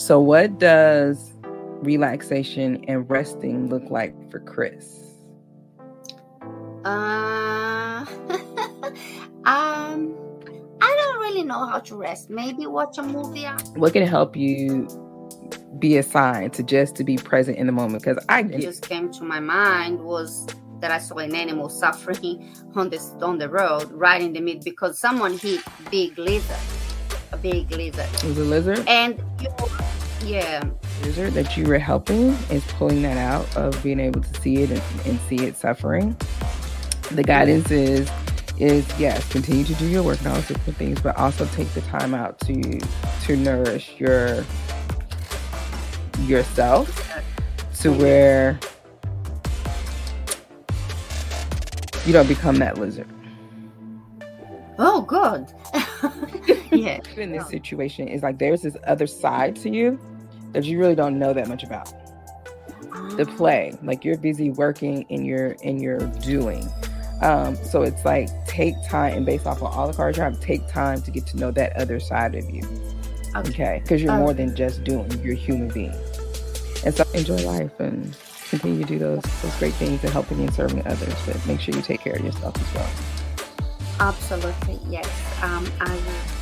So, what does relaxation and resting look like for Chris? Uh, um, I don't really know how to rest. Maybe watch a movie. What can help you be assigned to just to be present in the moment? Because I it just came to my mind was that I saw an animal suffering on this on the road, right in the mid because someone hit big lizard, a big lizard. It was a lizard, and you, yeah, lizard that you were helping is pulling that out of being able to see it and, and see it suffering. The guidance is is yes, continue to do your work and all those different things, but also take the time out to to nourish your yourself to where you don't become that lizard. Oh, good. yeah. In this situation, is like there's this other side to you that you really don't know that much about. The ah. play, like you're busy working and you're and you're doing. Um, so it's like take time and based off of all the cards you have, take time to get to know that other side of you. Okay, because you're more than just doing. You're a human being, and so enjoy life and continue to do those those great things and helping and serving others. But make sure you take care of yourself as well. Absolutely, yes. Um, I will